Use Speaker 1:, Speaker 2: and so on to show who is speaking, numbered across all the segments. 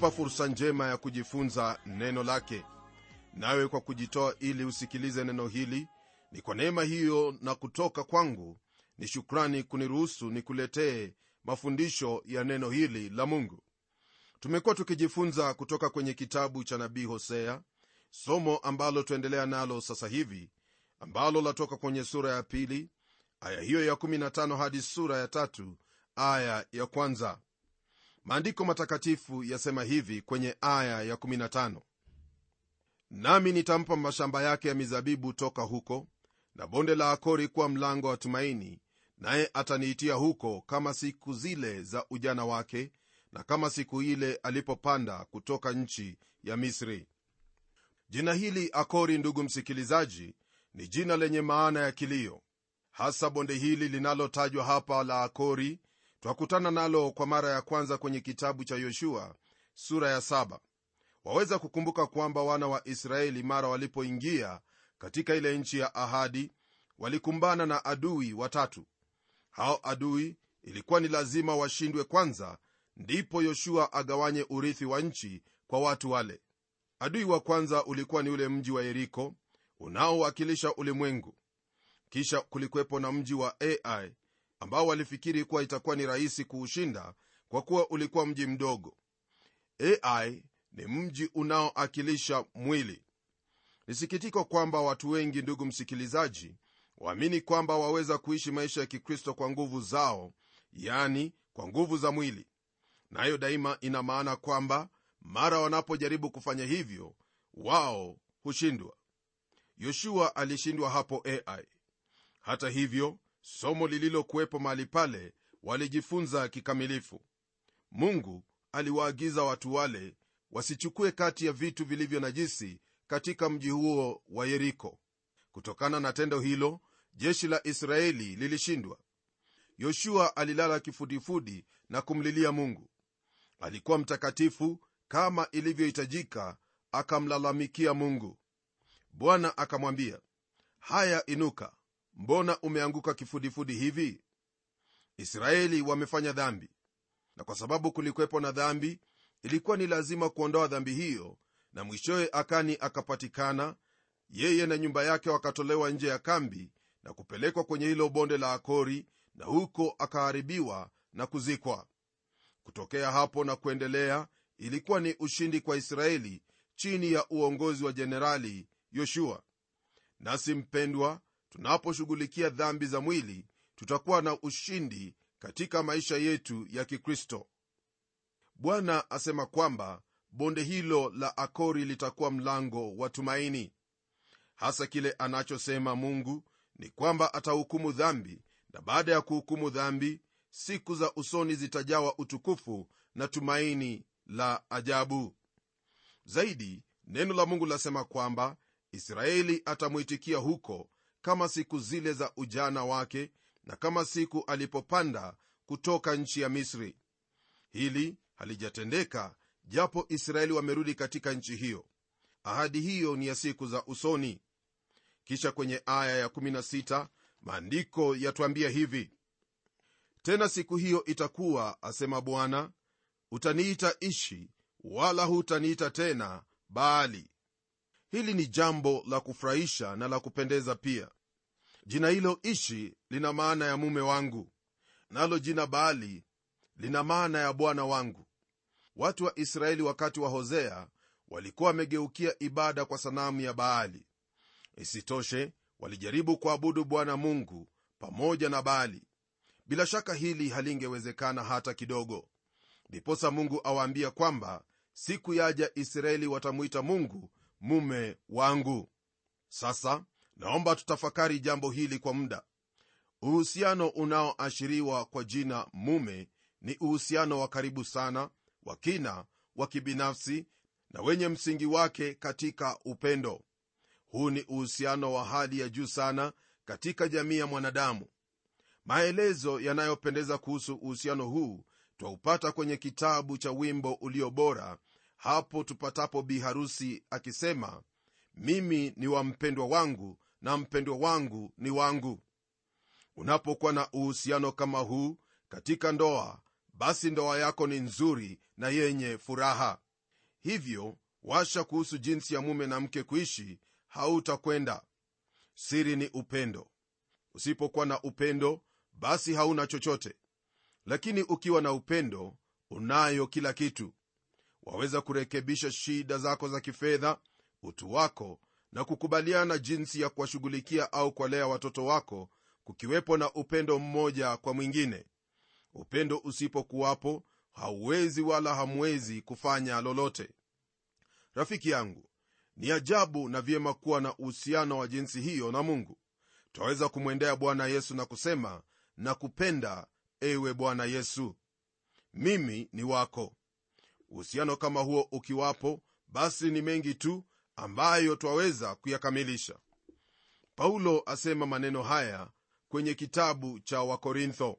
Speaker 1: kwa fursa njema ya kujifunza neno lake. Nawe kwa kujitoa ili usikilize neno hili ni kwa neema hiyo na kutoka kwangu ni shukrani kuniruhusu nikuletee mafundisho ya neno hili la mungu. Tumekuwa tukijifunza kutoka kwenye kitabu cha nabii hosea somo ambalo tuendelea nalo sasa hivi ambalo latoka kwenye sura ya pili aya hiyo ya 15 hadi sura ya tatu aya ya kwanza maandiko matakatifu yasema hivi kwenye aya ya 15 nami nitampa mashamba yake ya mizabibu toka huko na bonde la akori kuwa mlango wa tumaini naye ataniitia huko kama siku zile za ujana wake na kama siku ile alipopanda kutoka nchi ya misri. Jina hili akori ndugu msikilizaji ni jina lenye maana ya kilio hasa bonde hili linalotajwa hapa la akori twakutana nalo kwa mara ya kwanza kwenye kitabu cha yoshua sura ya saba. Waweza kukumbuka kwamba wana wa israeli mara walipoingia katika ile nchi ya ahadi walikumbana na adui watatu. Hao adui ilikuwa ni lazima washindwe kwanza ndipo yoshua agawanye urithi wa nchi kwa watu wale. Adui wa kwanza ulikuwa ni ule mji wa yeriko unaowakilisha ulimwengu. Kisha kulikuwepo na mji wa ai ambao walifikiri kuwa itakuwa ni rahisi kuushinda kwa kuwa ulikuwa mji mdogo. Ai ni mji unaoakilisha mwili. Ni sikitiko kwamba watu wengi ndugu msikilizaji waamini kwamba waweza kuishi maisha ya kikristo kwa nguvu zao yani kwa nguvu za mwili. Nayo na daima ina maana kwamba mara wanapojaribu kufanya hivyo wao hushindwa. Yoshua alishindwa hapo ai hata hivyo somo lililokuwepo mahali pale walijifunza kikamilifu. Mungu aliwaagiza watu wale wasichukue kati ya vitu vilivyo najisi katika mji huo wa yeriko. Kutokana na tendo hilo jeshi la israeli lilishindwa. Yoshua alilala kifudifudi na kumlilia mungu. Alikuwa mtakatifu kama ilivyohitajika akamlalamikia mungu. Bwana akamwambia haya inuka mbona umeanguka kifudifudi hivi? Israeli wamefanya dhambi. Na kwa sababu kulikwepo na dhambi ilikuwa ni lazima kuondoa dhambi hiyo na mwishowe akani akapatikana yeye na nyumba yake wakatolewa nje ya kambi na kupelekwa kwenye hilo bonde la akori na huko akaharibiwa na kuzikwa. Kutokea hapo na kuendelea ilikuwa ni ushindi kwa israeli chini ya uongozi wa jenerali yoshua. Nasi mpendwa tunaposhughulikia dhambi za mwili tutakuwa na ushindi katika maisha yetu ya kikristo. Bwana asema kwamba bonde hilo la akori litakuwa mlango wa tumaini. Hasa kile anachosema mungu ni kwamba atahukumu dhambi na baada ya kuhukumu dhambi siku za usoni zitajawa utukufu na tumaini la ajabu. Zaidi neno la mungu lasema kwamba israeli atamwitikia huko kama siku zile za ujana wake na kama siku alipopanda kutoka nchi ya misri. Hili halijatendeka japo israeli wamerudi katika nchi hiyo. Ahadi hiyo ni ya siku za usoni. Kisha kwenye aya ya16 maandiko yatwambia hivi tena siku hiyo itakuwa asema bwana utaniita ishi wala hutaniita tena baali. Hili ni jambo la kufurahisha na la kupendeza pia jina hilo ishi lina maana ya mume wangu nalo jina baali lina maana ya bwana wangu. Watu wa israeli wakati wa hosea walikuwa wamegeukia ibada kwa sanamu ya baali. Isitoshe walijaribu kuabudu bwana mungu pamoja na baali. Bila shaka hili halingewezekana hata kidogo. Ndiposa mungu awaambia kwamba siku yaja israeli watamwita mungu mume wangu. Sasa naomba tutafakari jambo hili kwa muda. Uhusiano unaoashiriwa kwa jina mume ni uhusiano wa karibu sana wa kina wa kibinafsi na wenye msingi wake katika upendo. Huu ni uhusiano wa hali ya juu sana katika jamii ya mwanadamu. Maelezo yanayopendeza kuhusu uhusiano huu twaupata kwenye kitabu cha wimbo ulio bora hapo tupatapo biharusi akisema mimi ni wa mpendwa wangu na mpendwa wangu ni wangu. Unapokuwa na uhusiano kama huu katika ndoa basi ndoa yako ni nzuri na yenye furaha. Hivyo washa kuhusu jinsi ya mume na mke kuishi hautakwenda. Siri ni upendo. Usipokuwa na upendo basi hauna chochote. Lakini ukiwa na upendo unayo kila kitu. Waweza kurekebisha shida zako za kifedha utu wako na kukubaliana jinsi ya kuwashughulikia au kuwalea watoto wako kukiwepo na upendo mmoja kwa mwingine. Upendo usipokuwapo hauwezi wala hamwezi kufanya lolote. Rafiki yangu ni ajabu na vyema kuwa na uhusiano wa jinsi hiyo na mungu. Twaweza kumwendea bwana yesu na kusema na kupenda ewe bwana yesu. Mimi ni wako. Uhusiano kama huo ukiwapo basi ni mengi tu ambayo twaweza kuyakamilisha. Paulo asema maneno haya kwenye kitabu cha wakorintho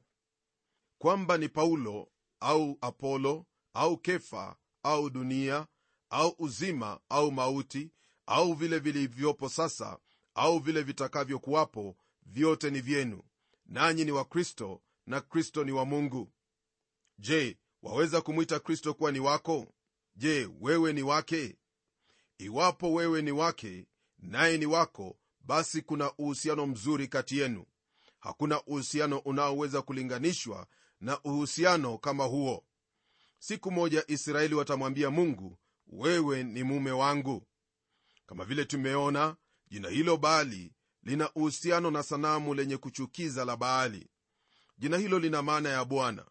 Speaker 1: kwamba ni paulo au apolo au kefa au dunia au uzima au mauti au vile vilivyopo sasa au vile vitakavyokuwapo vyote ni vyenu nanyi ni wa kristo na kristo ni wa mungu. Je waweza kumwita kristo kuwa ni wako? Je wewe ni wake iwapo wewe ni wake naye ni wako basi kuna uhusiano mzuri kati yenu. Hakuna uhusiano unaoweza kulinganishwa na uhusiano kama huo. Siku moja israeli watamwambia mungu wewe ni mume wangu. Kama vile tumeona jina hilo baali lina uhusiano na sanamu lenye kuchukiza la baali. Jina hilo lina maana ya bwana.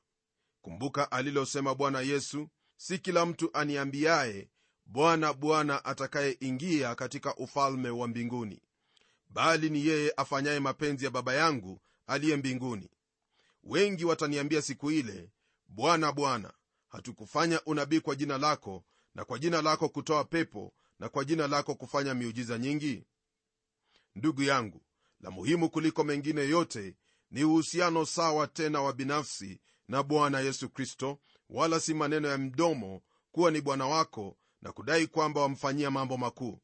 Speaker 1: Kumbuka alilosema bwana yesu si kila mtu aniambiaye bwana bwana atakayeingia katika ufalme wa mbinguni. Bali ni yeye afanyaye mapenzi ya baba yangu aliye mbinguni. Wengi wataniambia siku ile bwana bwana hatukufanya unabii kwa jina lako na kwa jina lako kutoa pepo na kwa jina lako kufanya miujiza nyingi? Ndugu yangu la muhimu kuliko mengine yote ni uhusiano sawa tena wa binafsi na bwana yesu kristo wala si maneno ya mdomo kuwa ni bwana wako na kudai kwamba wamfanyia mambo makuu.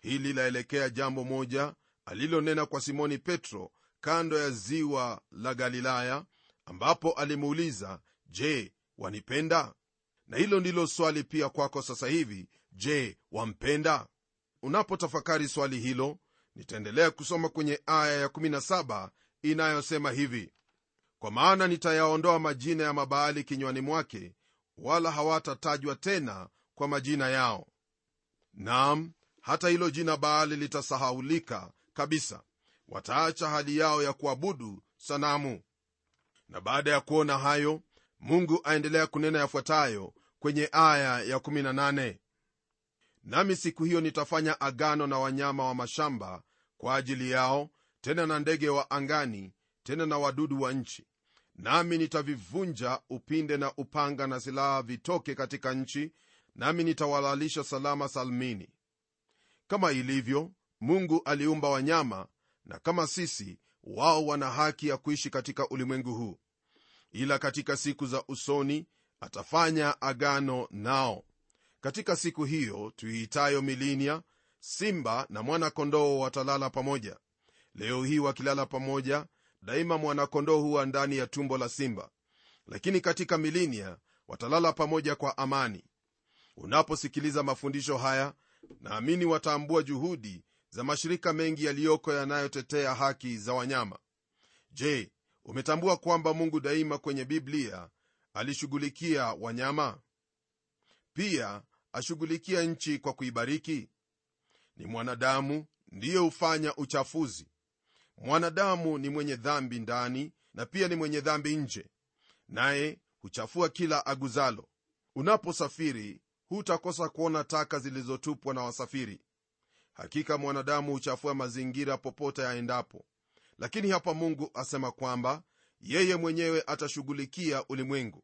Speaker 1: Hili laelekea jambo moja alilonena kwa simoni petro kando ya ziwa la galilaya ambapo alimuuliza je wanipenda? Na hilo ndilo swali pia kwako sasa hivi je wampenda? Unapotafakari swali hilo nitaendelea kusoma kwenye aya ya17 inayosema hivi kwa maana nitayaondoa majina ya mabaali kinywani mwake wala hawatatajwa tena kwa majina yao. Nam hata hilo jina baali litasahaulika kabisa. Wataacha hali yao ya kuabudu sanamu. Na baada ya kuona hayo mungu aendelea kunena yafuatayo kwenye aya ya 18 nami siku hiyo nitafanya agano na wanyama wa mashamba kwa ajili yao tena na ndege wa angani tena na wadudu wa nchi. Nami nitavivunja upinde na upanga na silaha vitoke katika nchi nami nitawalalisha salama salmini. Kama ilivyo mungu aliumba wanyama na kama sisi wao wana haki ya kuishi katika ulimwengu huu. Ila katika siku za usoni atafanya agano nao. Katika siku hiyo tuiitayo milinia simba na mwana-kondoo watalala pamoja. Leo hii wakilala pamoja daima mwana-kondoo huwa ndani ya tumbo la simba. Lakini katika milinia watalala pamoja kwa amani unaposikiliza mafundisho haya naamini wataambua juhudi za mashirika mengi yaliyoko yanayotetea haki za wanyama. Je umetambua kwamba mungu daima kwenye biblia alishughulikia wanyama? Pia ashughulikia nchi kwa kuibariki? Ni mwanadamu ndiye hufanya uchafuzi. Mwanadamu ni mwenye dhambi ndani na pia ni mwenye dhambi nje naye huchafua kila aguzalo. Unaposafiri hutakosa kuona taka zilizotupwa na wasafiri. Hakika mwanadamu huchafua mazingira popote aendapo. Lakini hapa mungu asema kwamba yeye mwenyewe atashughulikia ulimwengu.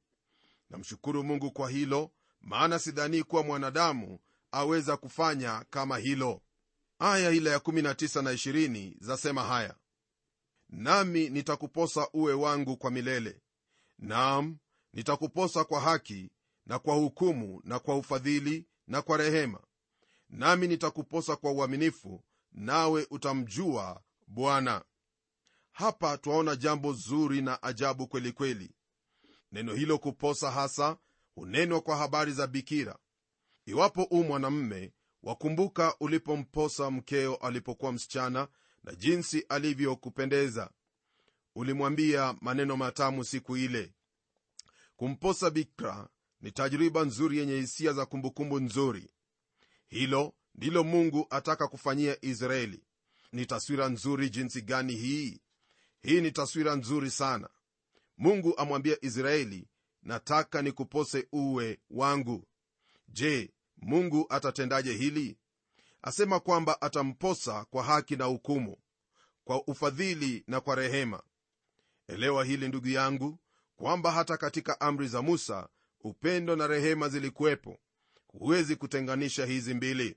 Speaker 1: Namshukuru mungu kwa hilo maana sidhanii kuwa mwanadamu aweza kufanya kama hilo. Aya ile ya 19 na 20 zasema haya. Nami nitakuposa uwe wangu kwa milele. Naam nitakuposa kwa haki na kwa hukumu na kwa ufadhili na kwa rehema. Nami nitakuposa kwa uaminifu nawe utamjua bwana. Hapa twaona jambo zuri na ajabu kweli kweli. Neno hilo kuposa hasa hunenwa kwa habari za bikira. Iwapo u mwanamme wakumbuka ulipomposa mkeo alipokuwa msichana na jinsi alivyokupendeza. Ulimwambia maneno matamu siku ile. Kumposa bikra ni tajriba nzuri yenye hisia za kumbukumbu nzuri. Hilo ndilo mungu ataka kufanyia israeli. Ni taswira nzuri jinsi gani hii? Hii ni taswira nzuri sana. Mungu amwambia israeli nataka nikupose uwe wangu. Je mungu atatendaje hili? Asema kwamba atamposa kwa haki na hukumu kwa ufadhili na kwa rehema. Elewa hili ndugu yangu kwamba hata katika amri za musa upendo na rehema zilikuwepo. Huwezi kutenganisha hizi mbili.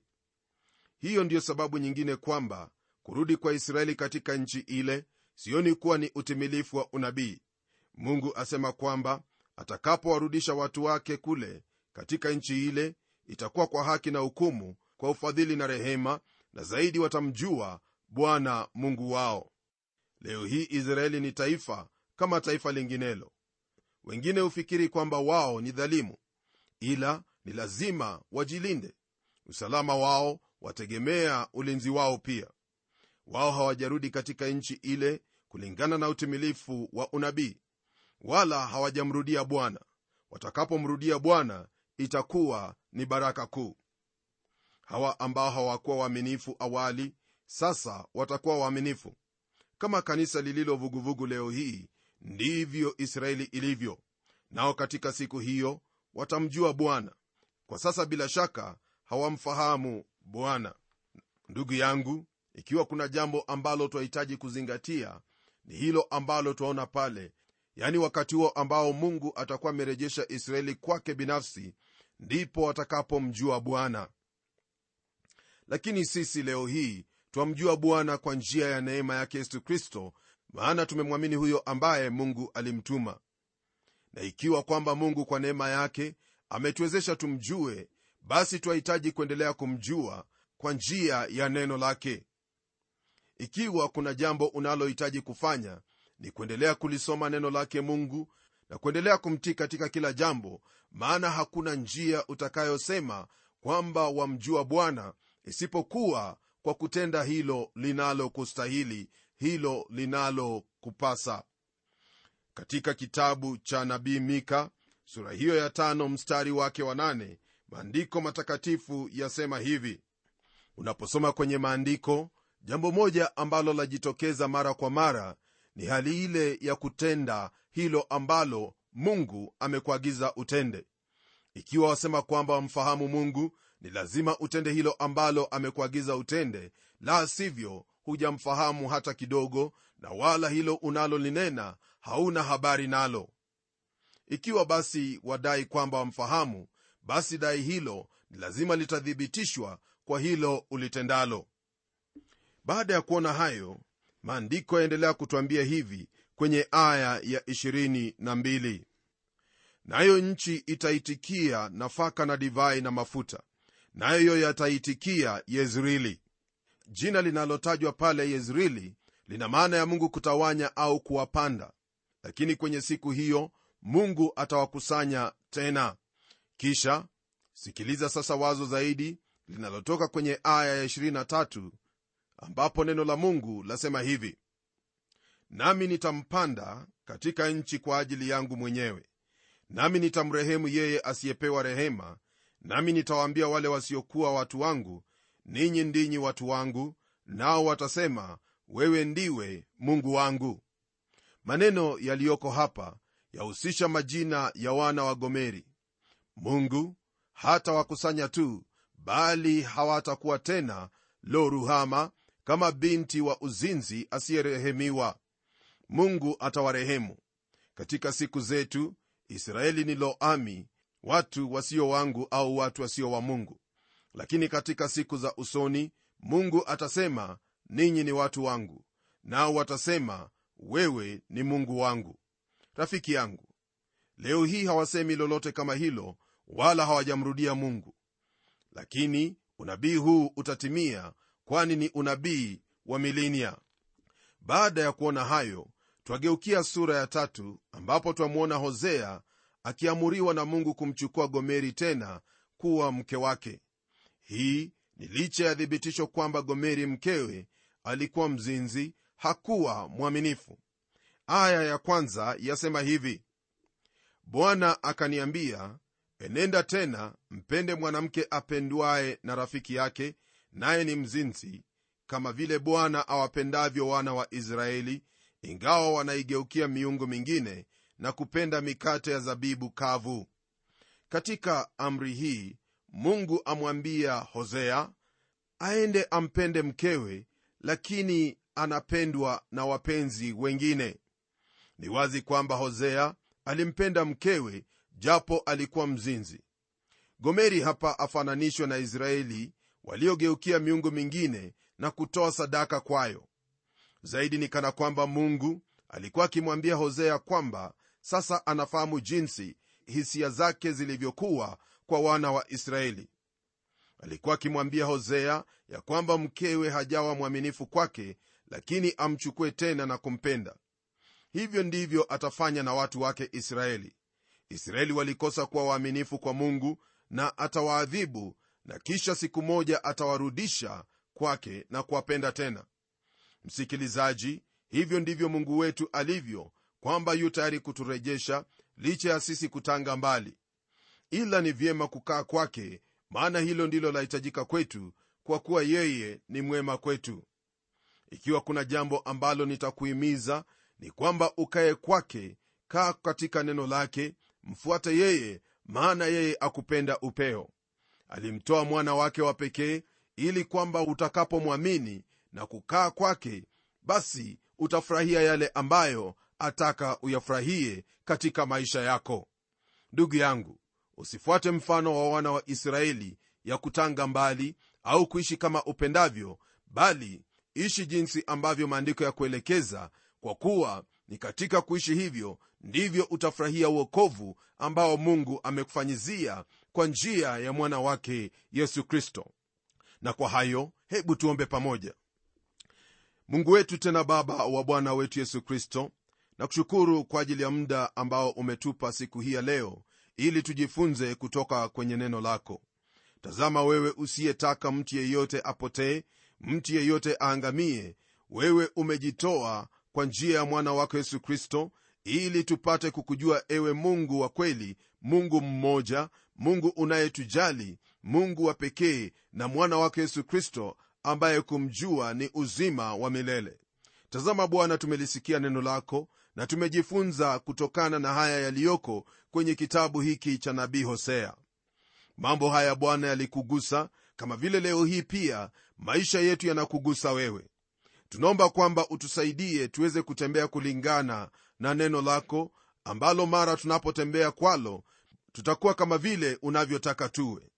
Speaker 1: Hiyo ndiyo sababu nyingine kwamba kurudi kwa israeli katika nchi ile sioni kuwa ni utimilifu wa unabii. Mungu asema kwamba atakapowarudisha watu wake kule katika nchi ile itakuwa kwa haki na hukumu kwa ufadhili na rehema na zaidi watamjua bwana mungu wao. Leo hii israeli ni taifa kama taifa linginelo wengine hufikiri kwamba wao ni dhalimu ila ni lazima wajilinde. Usalama wao wategemea ulinzi wao pia. Wao hawajarudi katika nchi ile kulingana na utimilifu wa unabii wala hawajamrudia bwana. Watakapomrudia bwana itakuwa ni baraka kuu. Hawa ambao hawakuwa waaminifu awali sasa watakuwa waaminifu. Kama kanisa lililo vuguvugu leo hii ndivyo israeli ilivyo. Nao katika siku hiyo watamjua bwana. Kwa sasa bila shaka hawamfahamu bwana. Ndugu yangu ikiwa kuna jambo ambalo twahitaji kuzingatia ni hilo ambalo twaona pale yani wakati huo ambao mungu atakuwa amerejesha israeli kwake binafsi ndipo watakapomjua bwana. Lakini sisi leo hii twamjua bwana kwa njia ya neema yake yesu kristo maana tumemwamini huyo ambaye mungu alimtuma. Na ikiwa kwamba mungu kwa neema yake ametuwezesha tumjue basi twahitaji kuendelea kumjua kwa njia ya neno lake. Ikiwa kuna jambo unalohitaji kufanya ni kuendelea kulisoma neno lake mungu na kuendelea kumtii katika kila jambo maana hakuna njia utakayosema kwamba wamjua bwana isipokuwa kwa kutenda hilo linalokustahili hilo linalokupasa. Katika kitabu cha nabii mika sura hiyo ya tano mstari wake wa nane maandiko matakatifu yasema hivi. Unaposoma kwenye maandiko jambo moja ambalo lajitokeza mara kwa mara ni hali ile ya kutenda hilo ambalo mungu amekuagiza utende. Ikiwa wasema kwamba wamfahamu mungu ni lazima utende hilo ambalo amekuagiza utende la sivyo hujamfahamu hata kidogo na wala hilo unalolinena hauna habari nalo. Ikiwa basi wadai kwamba wamfahamu basi dai hilo ni lazima litathibitishwa kwa hilo ulitendalo. Baada ya kuona hayo maandiko yaendelea kutwambia hivi kwenye aya ya 22 nayo nchi itaitikia nafaka na divai na mafuta nayo yataitikia yezrili jina linalotajwa pale yezrili lina maana ya mungu kutawanya au kuwapanda. Lakini kwenye siku hiyo mungu atawakusanya tena. Kisha sikiliza sasa wazo zaidi linalotoka kwenye aya ya 23 ambapo neno la mungu lasema hivi nami nitampanda katika nchi kwa ajili yangu mwenyewe. Nami nitamrehemu yeye asiyepewa rehema. Nami nitawaambia wale wasiokuwa watu wangu ninyi ndinyi watu wangu nao watasema wewe ndiwe mungu wangu. Maneno yaliyoko hapa yahusisha majina ya wana wa gomeri. Mungu hata wakusanya tu bali hawatakuwa tena lo ruhama kama binti wa uzinzi asiyerehemiwa. Mungu atawarehemu. Katika siku zetu israeli ni loami watu wasio wangu au watu wasio wa mungu lakini katika siku za usoni mungu atasema ninyi ni watu wangu nao watasema wewe ni mungu wangu. Rafiki yangu leo hii hawasemi lolote kama hilo wala hawajamrudia mungu. Lakini unabii huu utatimia kwani ni unabii wa milinia baada ya kuona hayo twageukia sura ya tatu ambapo twamwona hosea akiamuriwa na mungu kumchukua gomeri tena kuwa mke wake hii ni licha ya thibitisho kwamba gomeri mkewe alikuwa mzinzi hakuwa mwaminifu. Aya ya kwanza yasema hivi bwana akaniambia enenda tena mpende mwanamke apendwaye na rafiki yake naye ni mzinzi kama vile bwana awapendavyo wana wa israeli ingawa wanaigeukia miungu mingine na kupenda mikate ya zabibu kavu. Katika amri hii mungu amwambia hosea aende ampende mkewe lakini anapendwa na wapenzi wengine. Ni wazi kwamba hosea alimpenda mkewe japo alikuwa mzinzi. Gomeri hapa afananishwa na israeli waliogeukia miungu mingine na kutoa sadaka kwayo. Zaidi ni kana kwamba mungu alikuwa akimwambia hosea kwamba sasa anafahamu jinsi hisia zake zilivyokuwa kwa wana wa israeli. Alikuwa akimwambia hosea ya kwamba mkewe hajawa mwaminifu kwake lakini amchukue tena na kumpenda. Hivyo ndivyo atafanya na watu wake israeli. Israeli walikosa kuwa waaminifu kwa mungu na atawaadhibu na kisha siku moja atawarudisha kwake na kuwapenda tena. Msikilizaji hivyo ndivyo mungu wetu alivyo kwamba yu tayari kuturejesha licha ya sisi kutanga mbali ila ni vyema kukaa kwake maana hilo ndilo lahitajika kwetu kwa kuwa yeye ni mwema kwetu. Ikiwa kuna jambo ambalo nitakuhimiza ni kwamba ukaye kwake kaa katika neno lake mfuate yeye maana yeye akupenda upeo. Alimtoa mwana wake wa pekee ili kwamba utakapomwamini na kukaa kwake basi utafurahia yale ambayo ataka uyafurahie katika maisha yako. Ndugu yangu usifuate mfano wa wana wa israeli ya kutanga mbali au kuishi kama upendavyo bali ishi jinsi ambavyo maandiko ya kuelekeza kwa kuwa ni katika kuishi hivyo ndivyo utafurahia uokovu ambao mungu amekufanyizia kwa njia ya mwana wake yesu kristo. Na kwa hayo hebu tuombe pamoja. Mungu wetu tena baba wa bwana wetu yesu kristo nakushukuru kwa ajili ya muda ambao umetupa siku hii ya leo ili tujifunze kutoka kwenye neno lako. Tazama wewe usiyetaka mtu yeyote apotee mtu yeyote aangamie. Wewe umejitoa kwa njia ya mwana wako yesu kristo ili tupate kukujua ewe mungu wa kweli mungu mmoja mungu unayetujali mungu wa pekee na mwana wake yesu kristo ambaye kumjua ni uzima wa milele. Tazama bwana tumelisikia neno lako na tumejifunza kutokana na haya yaliyoko kwenye kitabu hiki cha nabii hosea. Mambo haya bwana yalikugusa kama vile leo hii pia maisha yetu yanakugusa wewe. Tunaomba kwamba utusaidie tuweze kutembea kulingana na neno lako ambalo mara tunapotembea kwalo tutakuwa kama vile unavyotaka tuwe.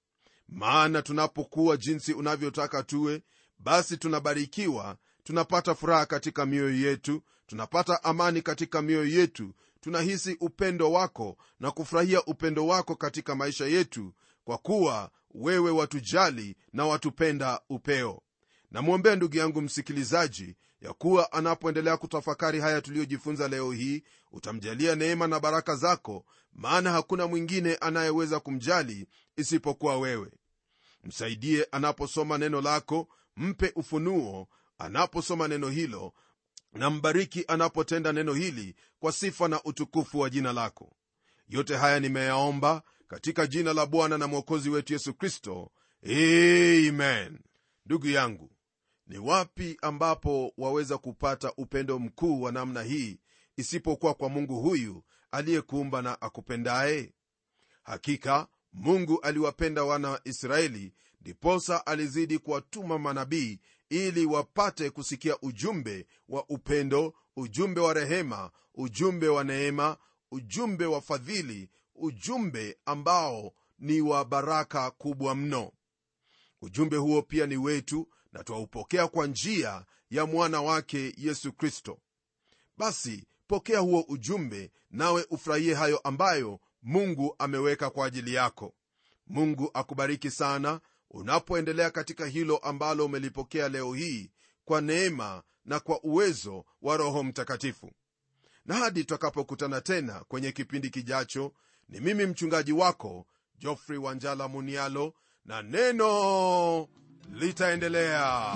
Speaker 1: Maana tunapokuwa jinsi unavyotaka tuwe basi tunabarikiwa tunapata furaha katika mioyo yetu tunapata amani katika mioyo yetu. Tunahisi upendo wako na kufurahia upendo wako katika maisha yetu kwa kuwa wewe watujali na watupenda upeo. Namwombea ndugu yangu msikilizaji ya kuwa anapoendelea kutafakari haya tuliyojifunza leo hii utamjalia neema na baraka zako maana hakuna mwingine anayeweza kumjali isipokuwa wewe. Msaidie anaposoma neno lako mpe ufunuo anaposoma neno hilo na mbariki anapotenda neno hili kwa sifa na utukufu wa jina lako. Yote haya nimeyaomba katika jina la bwana na mwokozi wetu yesu kristo. Amen. Ndugu yangu ni wapi ambapo waweza kupata upendo mkuu wa namna hii isipokuwa kwa mungu huyu aliyekuumba na akupendaye? Hakika mungu aliwapenda wana wa israeli ndiposa alizidi kuwatuma manabii ili wapate kusikia ujumbe wa upendo ujumbe wa rehema ujumbe wa neema ujumbe wa fadhili ujumbe ambao ni wa baraka kubwa mno. Ujumbe huo pia ni wetu na twaupokea kwa njia ya mwana wake yesu kristo. Basi pokea huo ujumbe nawe ufurahie hayo ambayo mungu ameweka kwa ajili yako. Mungu akubariki sana unapoendelea katika hilo ambalo umelipokea leo hii kwa neema na kwa uwezo wa roho mtakatifu. Na hadi tutakapokutana tena kwenye kipindi kijacho ni mimi mchungaji wako jofrey wanjala munialo na neno litaendelea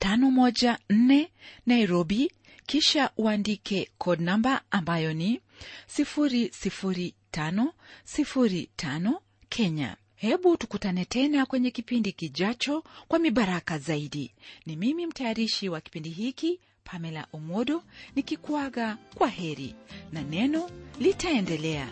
Speaker 2: 514 Nairobi, kisha uandike code namba ambayo ni 00505 Kenya. Hebu tukutane tena kwenye kipindi kijacho kwa mibaraka zaidi. Ni mimi mtayarishi wa kipindi hiki Pamela Omodo nikikuaga kwa heri na neno litaendelea.